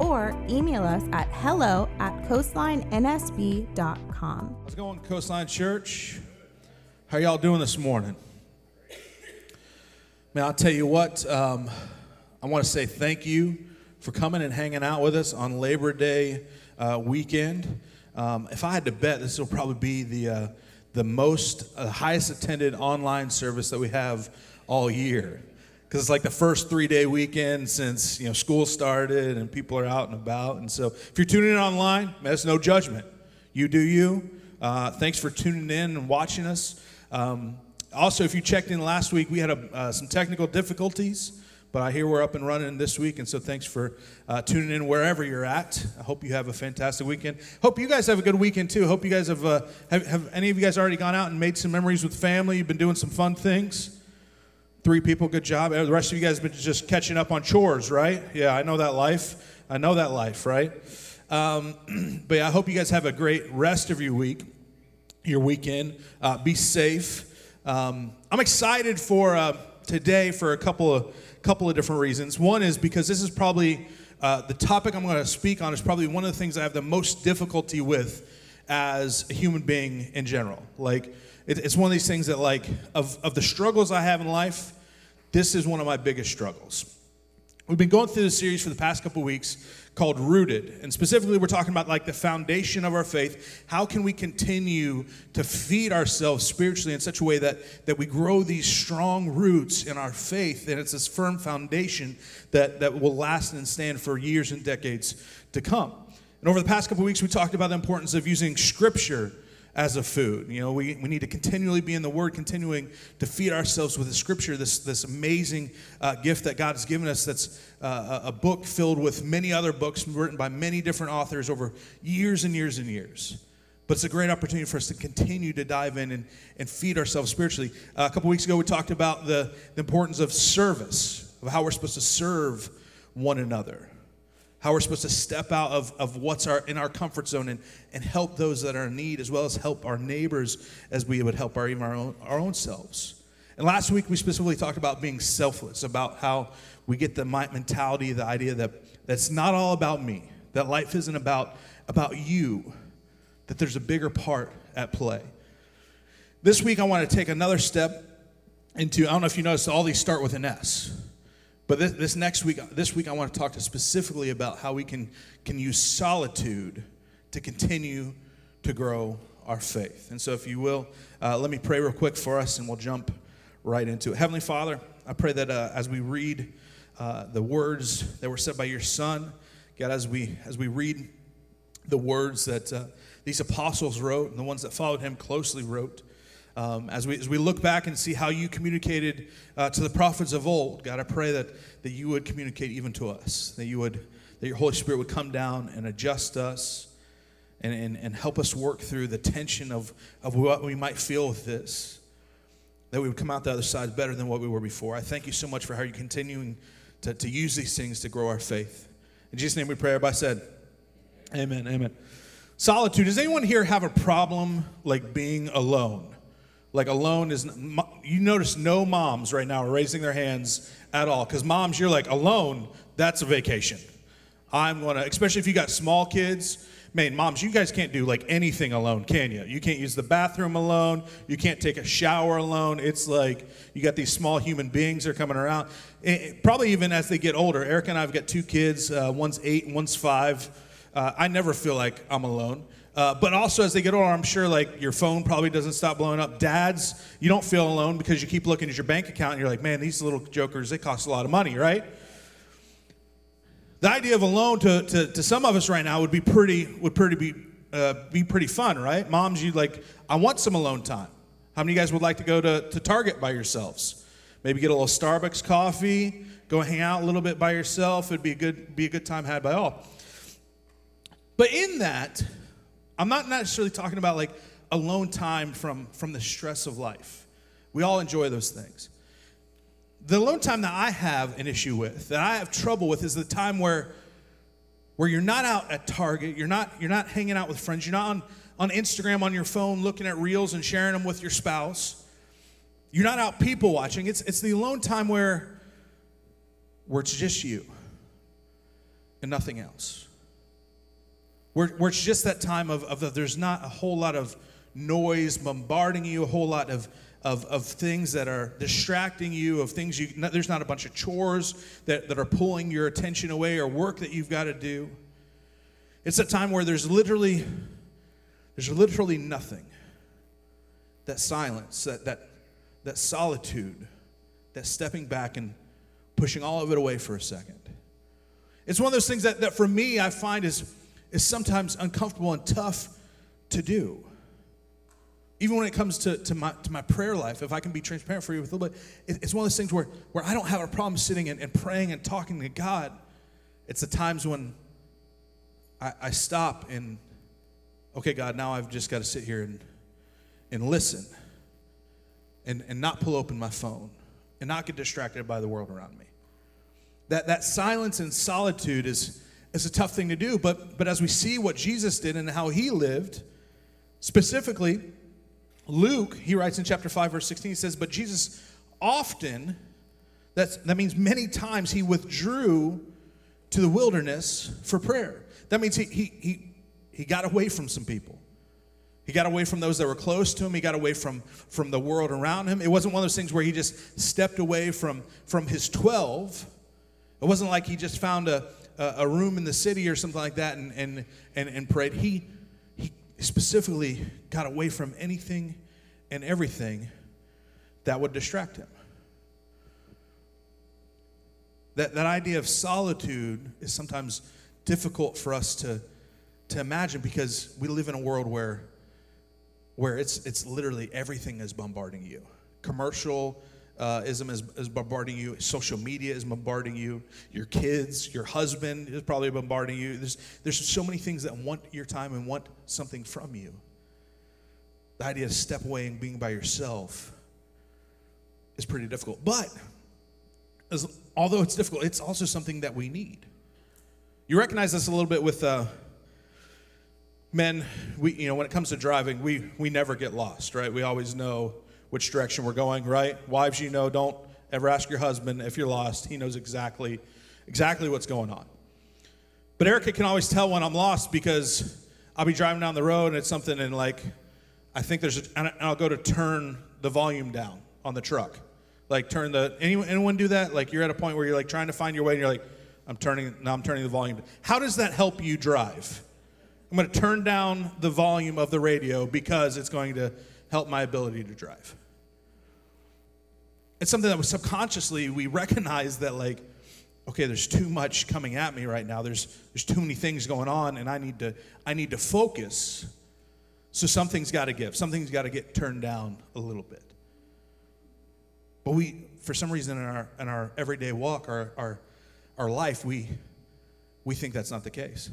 or email us at hello at coastlinensb.com. How's it going, Coastline Church? How y'all doing this morning? Man, I'll tell you what, um, I want to say thank you for coming and hanging out with us on Labor Day uh, weekend. Um, if I had to bet, this will probably be the, uh, the most, uh, highest attended online service that we have all year because it's like the first three day weekend since you know school started and people are out and about. And so if you're tuning in online, that's no judgment. You do you. Uh, thanks for tuning in and watching us. Um, also, if you checked in last week, we had a, uh, some technical difficulties, but I hear we're up and running this week, and so thanks for uh, tuning in wherever you're at. I hope you have a fantastic weekend. Hope you guys have a good weekend too. Hope you guys have, uh, have, have any of you guys already gone out and made some memories with family? You've been doing some fun things. Three people, good job. The rest of you guys have been just catching up on chores, right? Yeah, I know that life. I know that life, right? Um, but yeah, I hope you guys have a great rest of your week, your weekend. Uh, be safe. Um, I'm excited for uh, today for a couple of couple of different reasons. One is because this is probably uh, the topic I'm going to speak on is probably one of the things I have the most difficulty with as a human being in general. Like it, it's one of these things that like of, of the struggles I have in life, this is one of my biggest struggles. We've been going through this series for the past couple weeks called Rooted. And specifically, we're talking about like the foundation of our faith. How can we continue to feed ourselves spiritually in such a way that, that we grow these strong roots in our faith and it's this firm foundation that, that will last and stand for years and decades to come? And over the past couple weeks, we talked about the importance of using scripture as a food. You know, we, we need to continually be in the Word, continuing to feed ourselves with the Scripture, this, this amazing uh, gift that God has given us that's uh, a book filled with many other books written by many different authors over years and years and years. But it's a great opportunity for us to continue to dive in and, and feed ourselves spiritually. Uh, a couple weeks ago, we talked about the, the importance of service, of how we're supposed to serve one another how we're supposed to step out of, of what's our, in our comfort zone and, and help those that are in need, as well as help our neighbors as we would help our, even our own, our own selves. And last week, we specifically talked about being selfless, about how we get the mentality, the idea that that's not all about me, that life isn't about, about you, that there's a bigger part at play. This week, I want to take another step into, I don't know if you noticed, all these start with an S. But this, this, next week, this week, I want to talk to specifically about how we can, can use solitude to continue to grow our faith. And so, if you will, uh, let me pray real quick for us and we'll jump right into it. Heavenly Father, I pray that uh, as we read uh, the words that were said by your Son, God, as we, as we read the words that uh, these apostles wrote and the ones that followed him closely wrote, um, as, we, as we look back and see how you communicated uh, to the prophets of old, God, I pray that, that you would communicate even to us, that you would, that your Holy Spirit would come down and adjust us and, and, and help us work through the tension of, of what we might feel with this, that we would come out the other side better than what we were before. I thank you so much for how you're continuing to, to use these things to grow our faith. In Jesus' name we pray. Everybody said, Amen, amen. Solitude. Does anyone here have a problem like being alone? Like alone is you notice no moms right now are raising their hands at all. Because moms you're like alone that's a vacation. I'm gonna especially if you got small kids. Man moms you guys can't do like anything alone can you you can't use the bathroom alone. You can't take a shower alone. It's like you got these small human beings that are coming around. It, probably even as they get older. Erica and i've got two kids uh, one's eight one's five. Uh, i never feel like i'm alone uh, but also, as they get older, I'm sure like your phone probably doesn't stop blowing up. Dads, you don't feel alone because you keep looking at your bank account and you're like, man, these little jokers, they cost a lot of money, right? The idea of alone to, to, to some of us right now would be pretty would pretty be uh, be pretty fun, right? Moms, you like, I want some alone time. How many of you guys would like to go to, to Target by yourselves? Maybe get a little Starbucks coffee, go hang out a little bit by yourself. It'd be a good be a good time had by all. But in that, I'm not necessarily talking about like alone time from, from the stress of life. We all enjoy those things. The alone time that I have an issue with, that I have trouble with, is the time where, where you're not out at Target, you're not, you're not hanging out with friends, you're not on, on Instagram on your phone looking at reels and sharing them with your spouse. You're not out people watching. It's, it's the alone time where, where it's just you and nothing else. Where, where it's just that time of, of the, there's not a whole lot of noise bombarding you, a whole lot of, of, of things that are distracting you, of things you, there's not a bunch of chores that, that are pulling your attention away or work that you've got to do. It's a time where there's literally, there's literally nothing. That silence, that, that, that solitude, that stepping back and pushing all of it away for a second. It's one of those things that, that for me I find is, is sometimes uncomfortable and tough to do. Even when it comes to, to, my, to my prayer life, if I can be transparent for you with a little bit, it, it's one of those things where, where I don't have a problem sitting and, and praying and talking to God. It's the times when I, I stop and, okay, God, now I've just got to sit here and, and listen and, and not pull open my phone and not get distracted by the world around me. That, that silence and solitude is, is a tough thing to do, but, but as we see what Jesus did and how he lived, specifically, Luke, he writes in chapter 5, verse 16, he says, But Jesus often, that's, that means many times, he withdrew to the wilderness for prayer. That means he, he, he, he got away from some people. He got away from those that were close to him. He got away from, from the world around him. It wasn't one of those things where he just stepped away from, from his 12. It wasn't like he just found a, a, room in the city or something like that and, and, and, and prayed. He, he specifically got away from anything and everything that would distract him. That, that idea of solitude is sometimes difficult for us to, to imagine because we live in a world where where it's, it's literally everything is bombarding you. Commercial uh, ism is, is bombarding you. Social media is bombarding you. Your kids, your husband is probably bombarding you. There's, there's so many things that want your time and want something from you. The idea of step away and being by yourself is pretty difficult. But as, although it's difficult, it's also something that we need. You recognize this a little bit with uh, men, we, you know, when it comes to driving, we, we never get lost, right? We always know which direction we're going, right? Wives, you know, don't ever ask your husband if you're lost. He knows exactly, exactly what's going on. But Erica can always tell when I'm lost because I'll be driving down the road and it's something and like, I think there's, a, and I'll go to turn the volume down on the truck. Like turn the, anyone, anyone do that? Like you're at a point where you're like trying to find your way and you're like, I'm turning, now I'm turning the volume. How does that help you drive? I'm going to turn down the volume of the radio because it's going to help my ability to drive. It's something that we subconsciously we recognize that like, okay, there's too much coming at me right now. There's there's too many things going on, and I need to I need to focus. So something's got to give. Something's got to get turned down a little bit. But we, for some reason, in our in our everyday walk, our our our life, we we think that's not the case.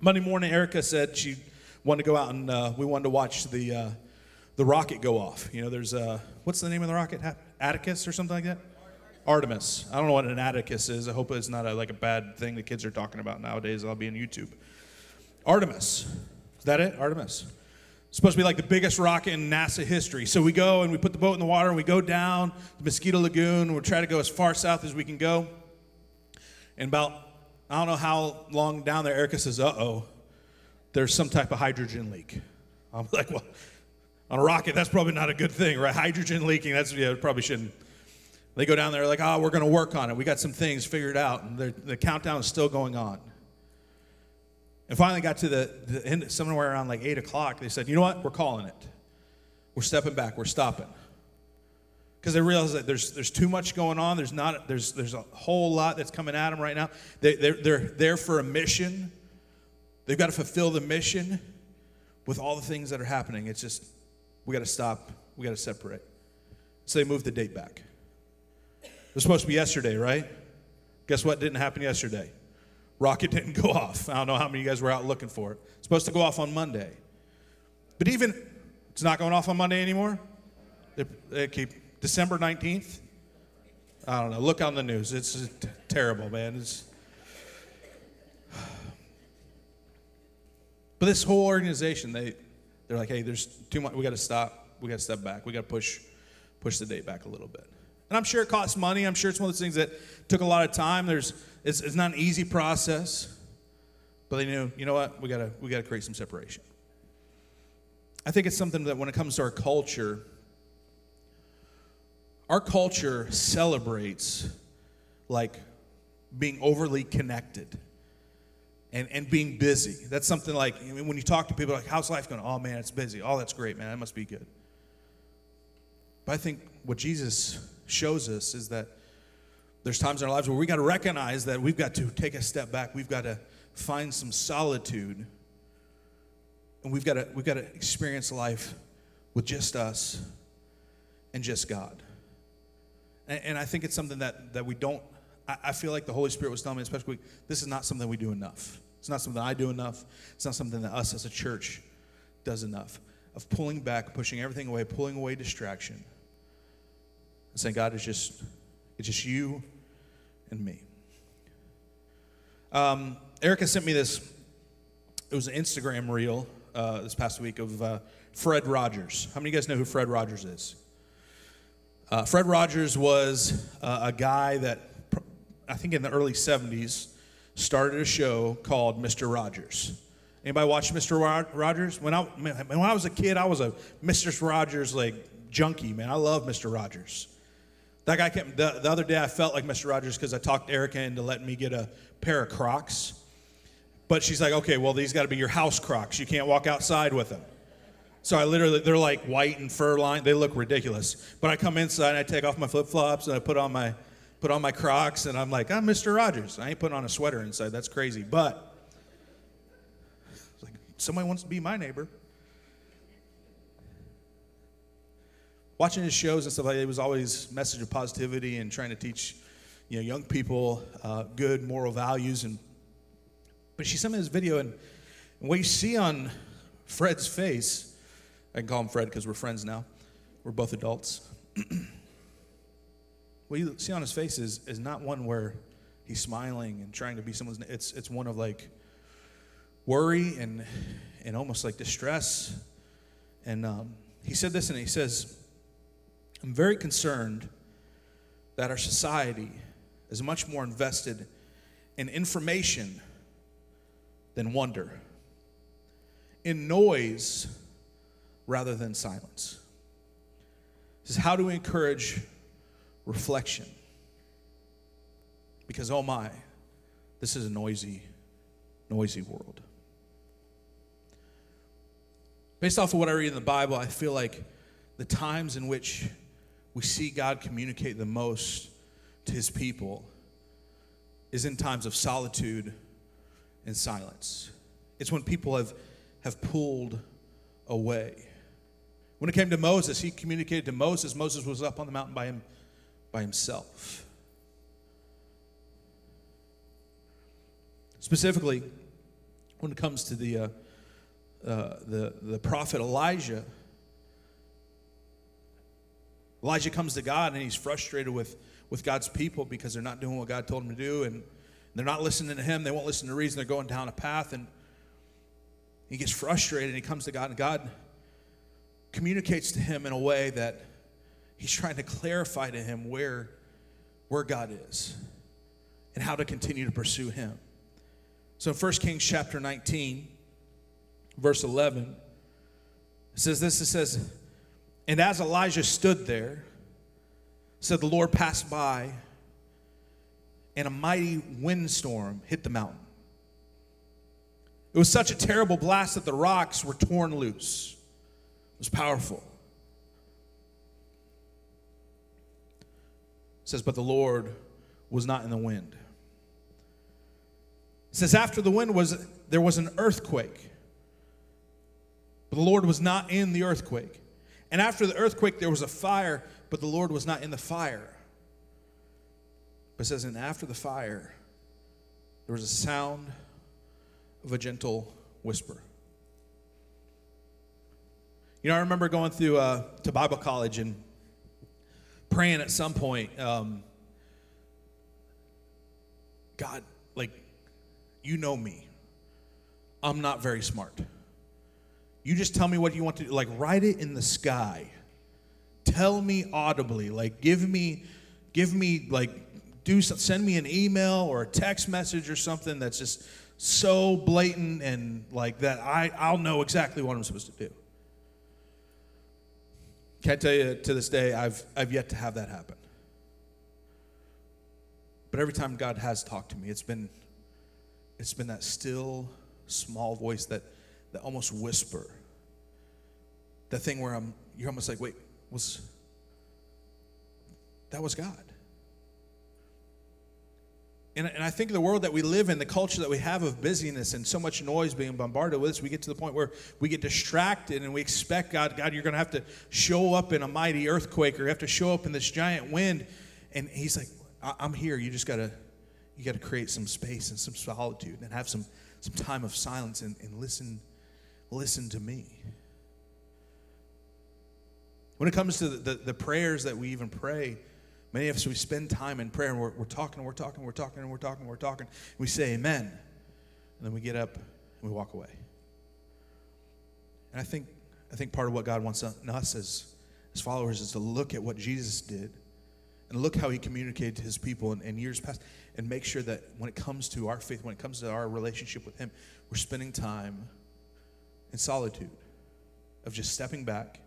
Monday morning, Erica said she wanted to go out and uh, we wanted to watch the uh, the rocket go off. You know, there's uh, what's the name of the rocket? Atticus or something like that. Artemis. I don't know what an Atticus is. I hope it's not a, like a bad thing the kids are talking about nowadays. I'll be on YouTube. Artemis. Is that it? Artemis. It's supposed to be like the biggest rocket in NASA history. So we go and we put the boat in the water and we go down the Mosquito Lagoon. We'll try to go as far south as we can go. And about I don't know how long down there, Erica says, uh oh, there's some type of hydrogen leak. I'm like, well, on a rocket, that's probably not a good thing, right? Hydrogen leaking, that's, yeah, probably shouldn't. They go down there, like, oh, we're going to work on it. We got some things figured out, and the countdown is still going on. And finally got to the, the end, somewhere around like 8 o'clock. They said, you know what? We're calling it. We're stepping back. We're stopping because they realize that there's, there's too much going on. There's, not, there's, there's a whole lot that's coming at them right now. They, they're, they're there for a mission. They've got to fulfill the mission with all the things that are happening. It's just, we got to stop. We got to separate. So they moved the date back. It was supposed to be yesterday, right? Guess what didn't happen yesterday? Rocket didn't go off. I don't know how many of you guys were out looking for it. It's supposed to go off on Monday. But even, it's not going off on Monday anymore. They, they keep December 19th. I don't know. Look on the news. It's t- terrible, man. It's, but this whole organization, they, they're like, hey, there's too much. We got to stop. We got to step back. We got to push, push the date back a little bit. And I'm sure it costs money. I'm sure it's one of those things that took a lot of time. There's, it's, it's not an easy process. But they knew, you know what? We gotta, we gotta create some separation. I think it's something that when it comes to our culture, our culture celebrates like being overly connected and, and being busy. That's something like I mean, when you talk to people, like, how's life going? Oh man, it's busy. Oh, that's great, man. That must be good. But I think what Jesus shows us is that there's times in our lives where we got to recognize that we've got to take a step back. We've got to find some solitude. And we've got to, we've got to experience life with just us and just God. And, and I think it's something that, that we don't, I, I, feel like the Holy Spirit was telling me, especially, this is not something we do enough. It's not something I do enough. It's not something that us as a church does enough. Of pulling back, pushing everything away, pulling away distraction. And saying, God, it's just, it's just you and me. Um, Erica sent me this. It was an Instagram reel uh, this past week of uh, Fred Rogers. How many of you guys know who Fred Rogers is? Uh, Fred Rogers was uh, a guy that I think in the early 70s started a show called Mr. Rogers. Anybody watch Mr. Rogers? When I when I was a kid, I was a Mr. Rogers like junkie, man. I love Mr. Rogers. That guy kept the, the other day I felt like Mr. Rogers because I talked Erica into letting me get a pair of Crocs. But she's like, okay, well, these got to be your house Crocs. You can't walk outside with them. So I literally, they're like white and fur lined. They look ridiculous. But I come inside and I take off my flip flops and I put on my, put on my Crocs and I'm like, I'm Mr. Rogers. I ain't putting on a sweater inside. That's crazy. But like, somebody wants to be my neighbor. Watching his shows and stuff like that, it was always message of positivity and trying to teach, you know, young people uh, good moral values and but she sent me this video, and, and what you see on Fred's face, I can call him Fred because we're friends now. We're both adults. what you see on his face is, is not one where he's smiling and trying to be someone's. It's, it's one of like worry and, and almost like distress. And um, he said this, and he says, I'm very concerned that our society is much more invested in information than wonder, in noise rather than silence. This is how do we encourage reflection? Because, oh my, this is a noisy, noisy world. Based off of what I read in the Bible, I feel like the times in which we see God communicate the most to his people is in times of solitude and silence. It's when people have, have pulled away. When it came to Moses, he communicated to Moses. Moses was up on the mountain by, him, by himself. Specifically, when it comes to the, uh, uh, the, the prophet Elijah, Elijah comes to God and he's frustrated with, with God's people because they're not doing what God told him to do. And they're not listening to him. They won't listen to reason. They're going down a path. And he gets frustrated and he comes to God. And God communicates to him in a way that he's trying to clarify to him where, where God is and how to continue to pursue him. So in 1 Kings chapter 19, verse 11, it says this it says, And as Elijah stood there, said the Lord passed by and a mighty windstorm hit the mountain. It was such a terrible blast that the rocks were torn loose. It was powerful. It says, but the Lord was not in the wind. It says, after the wind was, there was an earthquake. But the Lord was not in the earthquake. And after the earthquake, there was a fire, but the Lord was not in the fire. But says, and after the fire, there was a sound of a gentle whisper. You know, I remember going through uh, to Bible college and praying at some point. Um, God, like, you know me. I'm not very smart. You just tell me what you want to do. Like, write it in the sky. Tell me audibly. Like, give me, give me, like, do send me an email or a text message or something that's just so blatant and like that I, I'll know exactly what I'm supposed to do. Can't tell you to this day, I've, I've yet to have that happen. But every time God has talked to me, it's been, it's been that still, small voice that, that almost whisper. That thing where I'm, you're almost like, wait, was, that was God. And, and I think the world that we live in, the culture that we have of busyness and so much noise being bombarded with us, we get to the point where we get distracted and we expect God, God, you're going to have to show up in a mighty earthquake or you have to show up in this giant wind. And He's like, I'm here. You just got to, you got to create some space and some solitude and have some, some time of silence and, and listen, listen to me. When it comes to the, the, the prayers that we even pray, Many of us, we spend time in prayer and we're, we're talking and we're talking, and we're talking and we're talking, and we're talking. And We say amen. And then we get up and we walk away. And I think, I think part of what God wants us as, as followers is to look at what Jesus did and look how he communicated to his people in, in years past and make sure that when it comes to our faith, when it comes to our relationship with him, we're spending time in solitude of just stepping back,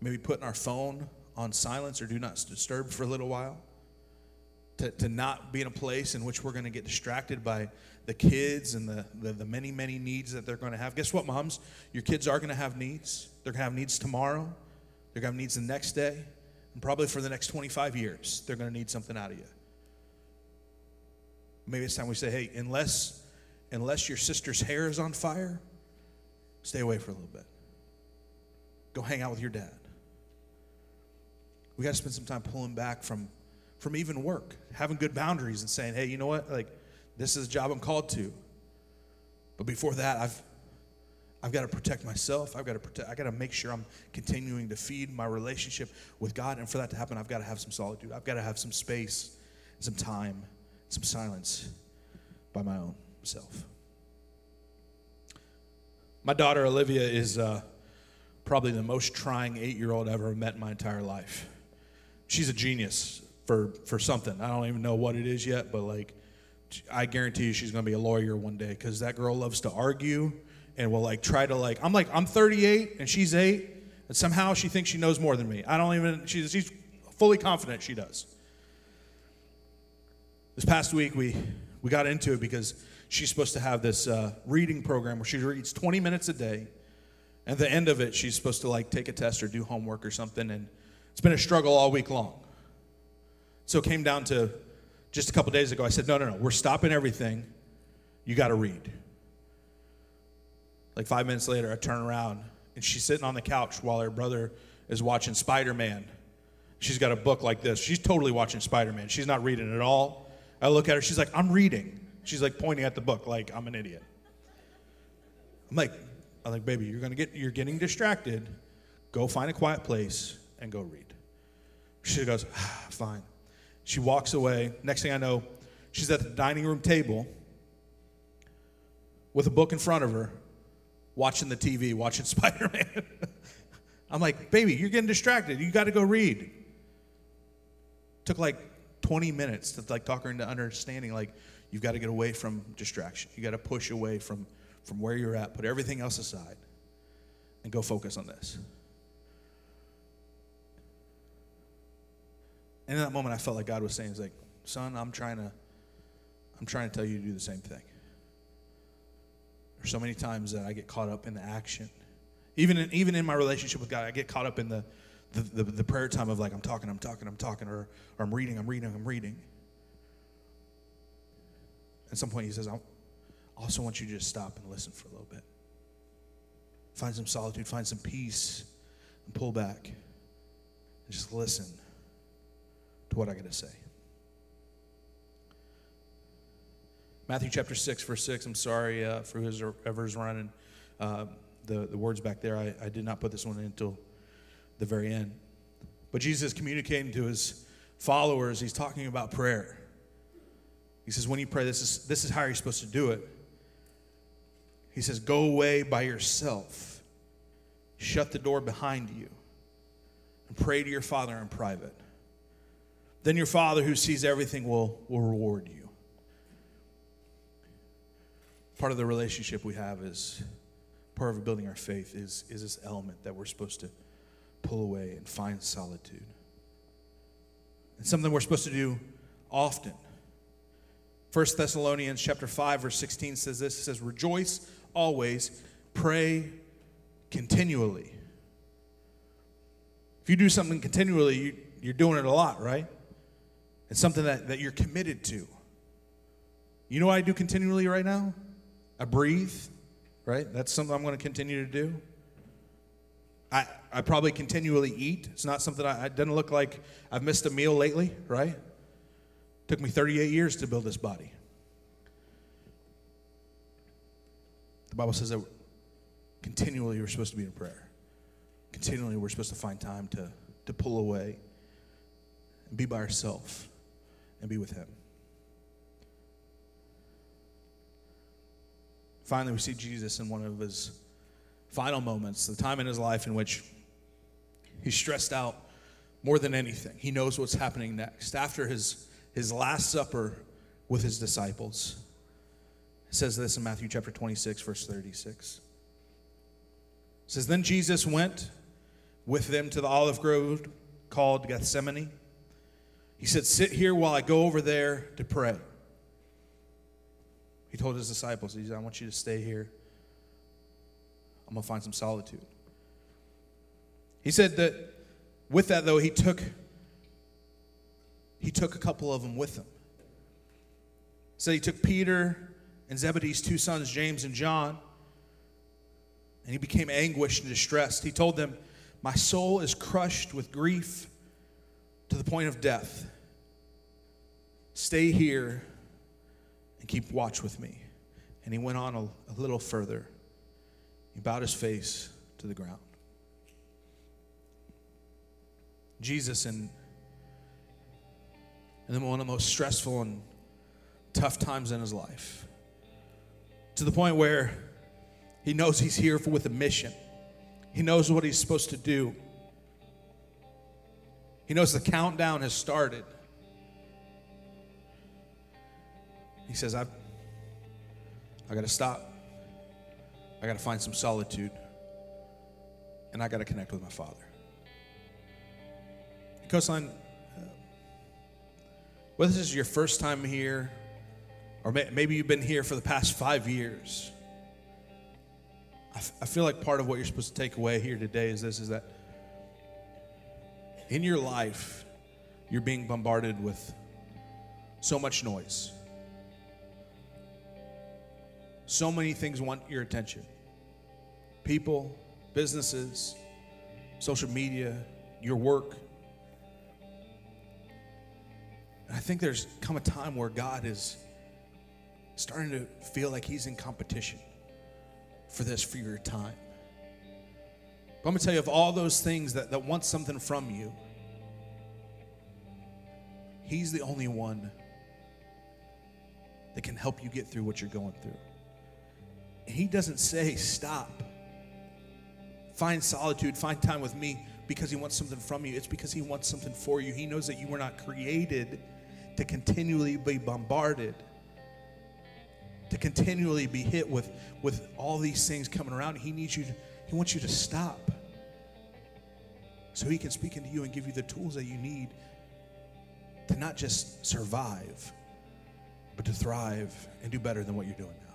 maybe putting our phone on silence or do not disturb for a little while. To, to not be in a place in which we're going to get distracted by the kids and the, the, the many, many needs that they're going to have. Guess what, moms? Your kids are going to have needs. They're going to have needs tomorrow, they're going to have needs the next day, and probably for the next 25 years, they're going to need something out of you. Maybe it's time we say, hey, unless, unless your sister's hair is on fire, stay away for a little bit. Go hang out with your dad. We got to spend some time pulling back from, from even work, having good boundaries and saying, hey, you know what? Like, this is a job I'm called to. But before that, I've, I've got to protect myself. I've got to protect, I got to make sure I'm continuing to feed my relationship with God. And for that to happen, I've got to have some solitude. I've got to have some space, some time, some silence by my own self. My daughter Olivia is uh, probably the most trying eight year old I've ever met in my entire life she's a genius for for something. I don't even know what it is yet, but like I guarantee you she's going to be a lawyer one day cuz that girl loves to argue and will like try to like I'm like I'm 38 and she's 8 and somehow she thinks she knows more than me. I don't even she's she's fully confident she does. This past week we we got into it because she's supposed to have this uh, reading program where she reads 20 minutes a day. At the end of it, she's supposed to like take a test or do homework or something. And it's been a struggle all week long. So it came down to just a couple days ago. I said, no, no, no, we're stopping everything. You got to read. Like five minutes later, I turn around and she's sitting on the couch while her brother is watching Spider Man. She's got a book like this. She's totally watching Spider Man. She's not reading at all. I look at her, she's like, I'm reading. She's like pointing at the book like I'm an idiot. I'm like, I'm like, baby, you're gonna get you're getting distracted. Go find a quiet place and go read. She goes, ah, fine. She walks away. Next thing I know, she's at the dining room table with a book in front of her, watching the TV, watching Spider Man. I'm like, baby, you're getting distracted. You got to go read. Took like 20 minutes to like talk her into understanding like you've got to get away from distraction. You got to push away from from where you're at, put everything else aside, and go focus on this. And in that moment, I felt like God was saying, "He's like, son, I'm trying to, I'm trying to tell you to do the same thing." There's so many times that I get caught up in the action, even in, even in my relationship with God, I get caught up in the, the, the, the prayer time of like I'm talking, I'm talking, I'm talking, or, or I'm reading, I'm reading, I'm reading. At some point, He says, "I also want you to just stop and listen for a little bit, find some solitude, find some peace, and pull back, and just listen." To what I got to say. Matthew chapter 6, verse 6. I'm sorry uh, for whoever's running. Uh, the, the words back there. I, I did not put this one in until the very end. But Jesus communicating to his followers, he's talking about prayer. He says, when you pray, this is, this is how you're supposed to do it. He says, go away by yourself, shut the door behind you, and pray to your Father in private. Then your Father who sees everything will, will reward you. Part of the relationship we have is part of building our faith is, is this element that we're supposed to pull away and find solitude. It's something we're supposed to do often. 1 Thessalonians chapter 5 verse 16 says this it says rejoice always pray continually. If you do something continually, you, you're doing it a lot, right? It's something that, that you're committed to. You know what I do continually right now? I breathe, right? That's something I'm going to continue to do. I, I probably continually eat. It's not something I, it doesn't look like I've missed a meal lately, right? Took me 38 years to build this body. The Bible says that continually we're supposed to be in prayer. Continually we're supposed to find time to, to pull away and be by ourselves and be with Him. Finally, we see Jesus in one of his final moments, the time in his life in which he's stressed out more than anything. He knows what's happening next. After his, his last supper with his disciples, it says this in Matthew chapter 26, verse 36. It says, Then Jesus went with them to the olive grove called Gethsemane. He said, Sit here while I go over there to pray. He told his disciples, He said, I want you to stay here. I'm going to find some solitude. He said that with that, though, he took, he took a couple of them with him. So he took Peter and Zebedee's two sons, James and John, and he became anguished and distressed. He told them, My soul is crushed with grief to the point of death. Stay here and keep watch with me. And he went on a, a little further. He bowed his face to the ground. Jesus, in, in one of the most stressful and tough times in his life, to the point where he knows he's here for, with a mission. He knows what he's supposed to do. He knows the countdown has started. He says, I've, I got to stop. I got to find some solitude. And I got to connect with my Father. Coastline, uh, whether this is your first time here, or may, maybe you've been here for the past five years, I, f- I feel like part of what you're supposed to take away here today is this is that in your life, you're being bombarded with so much noise. So many things want your attention people, businesses, social media, your work. And I think there's come a time where God is starting to feel like He's in competition for this, for your time. But I'm going to tell you of all those things that, that want something from you, He's the only one that can help you get through what you're going through. He doesn't say, stop. Find solitude, find time with me because he wants something from you. It's because he wants something for you. He knows that you were not created to continually be bombarded, to continually be hit with, with all these things coming around. He needs you, to, he wants you to stop so he can speak into you and give you the tools that you need to not just survive, but to thrive and do better than what you're doing now.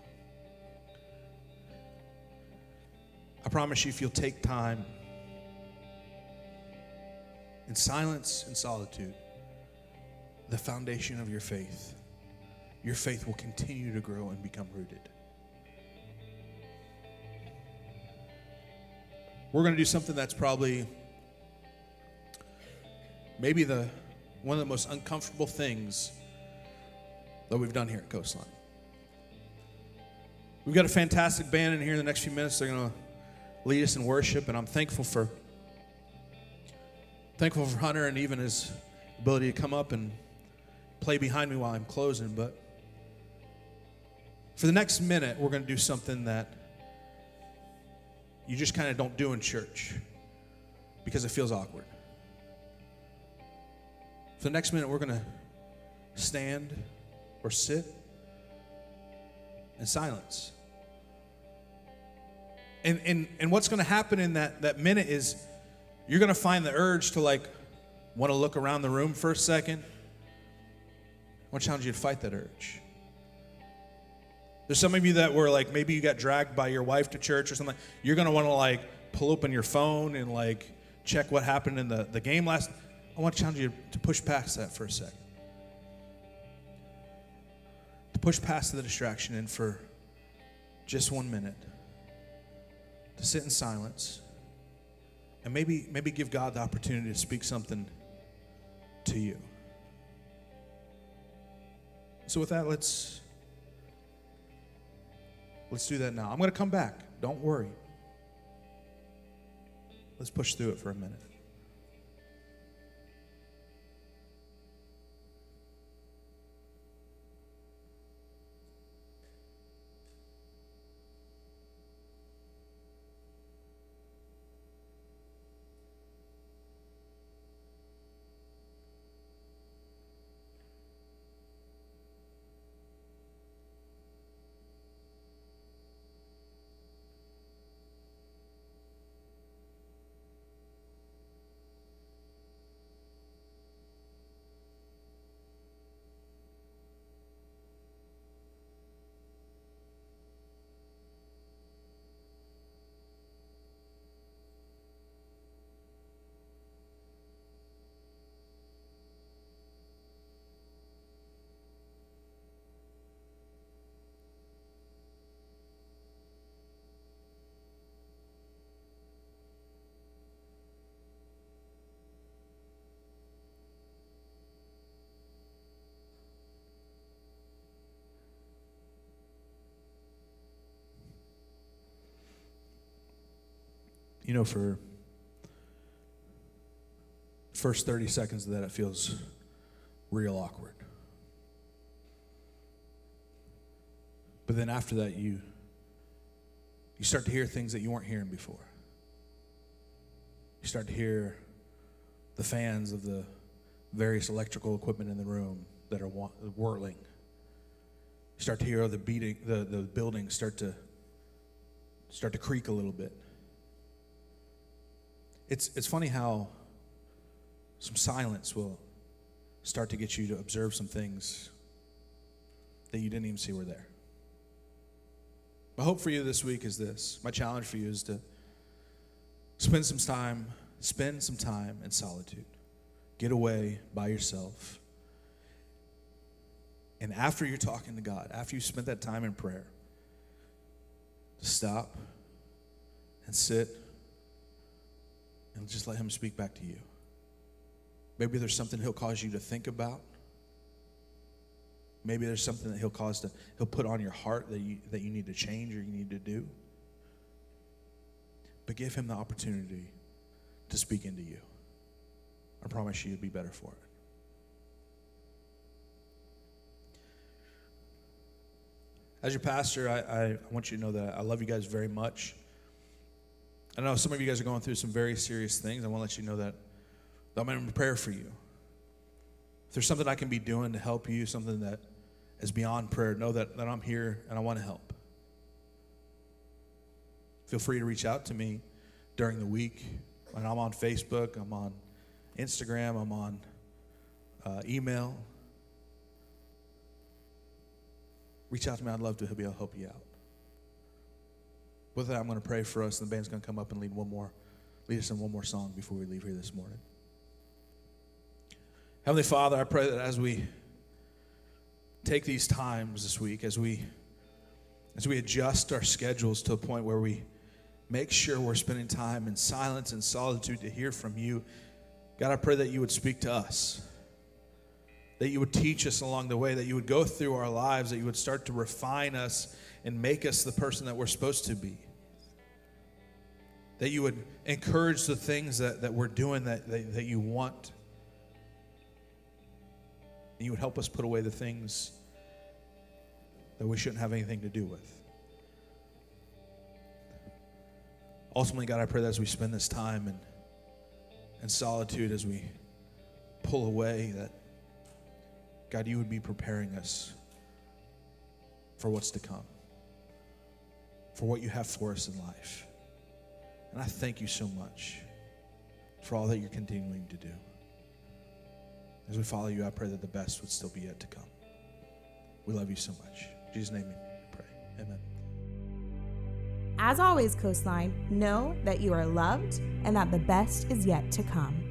I promise you, if you'll take time in silence and solitude, the foundation of your faith, your faith will continue to grow and become rooted. We're going to do something that's probably maybe the one of the most uncomfortable things that we've done here at Coastline. We've got a fantastic band in here in the next few minutes. They're going to lead us in worship. And I'm thankful for thankful for Hunter and even his ability to come up and play behind me while I'm closing. But for the next minute, we're going to do something that you just kind of don't do in church because it feels awkward. For the next minute, we're going to stand or sit in silence. And, and, and what's going to happen in that, that minute is you're going to find the urge to like want to look around the room for a second. I want to challenge you to fight that urge. There's some of you that were like, maybe you got dragged by your wife to church or something. You're going to want to like pull open your phone and like check what happened in the, the game last. I want to challenge you to push past that for a second. To push past the distraction and for just one minute to sit in silence and maybe maybe give God the opportunity to speak something to you. So with that, let's let's do that now. I'm going to come back. Don't worry. Let's push through it for a minute. Know, for first 30 seconds of that, it feels real awkward. But then after that, you you start to hear things that you weren't hearing before. You start to hear the fans of the various electrical equipment in the room that are whirling. You start to hear the beating, the, the buildings start to start to creak a little bit. It's, it's funny how some silence will start to get you to observe some things that you didn't even see were there. My hope for you this week is this. My challenge for you is to spend some time, spend some time in solitude. Get away by yourself. And after you're talking to God, after you spent that time in prayer, stop and sit and just let Him speak back to you. Maybe there's something He'll cause you to think about. Maybe there's something that He'll cause to, He'll put on your heart that you, that you need to change or you need to do. But give Him the opportunity to speak into you. I promise you, you'll be better for it. As your pastor, I, I, want you to know that I love you guys very much. I know some of you guys are going through some very serious things. I want to let you know that, I'm in prayer for you. If there's something I can be doing to help you, something that is beyond prayer, know that, that I'm here and I want to help. Feel free to reach out to me during the week. And I'm on Facebook, I'm on Instagram, I'm on uh, email. Reach out to me. I'd love to be able to help you out. With that, I'm going to pray for us, and the band's going to come up and lead one more, lead us in one more song before we leave here this morning. Heavenly Father, I pray that as we take these times this week, as we as we adjust our schedules to a point where we make sure we're spending time in silence and solitude to hear from you, God, I pray that you would speak to us that you would teach us along the way, that you would go through our lives, that you would start to refine us and make us the person that we're supposed to be. that you would encourage the things that, that we're doing that, that, that you want. And you would help us put away the things that we shouldn't have anything to do with. Ultimately, God, I pray that as we spend this time in, in solitude, as we pull away, that God, you would be preparing us for what's to come, for what you have for us in life. And I thank you so much for all that you're continuing to do. As we follow you, I pray that the best would still be yet to come. We love you so much. In Jesus' name we pray. Amen. As always, Coastline, know that you are loved and that the best is yet to come.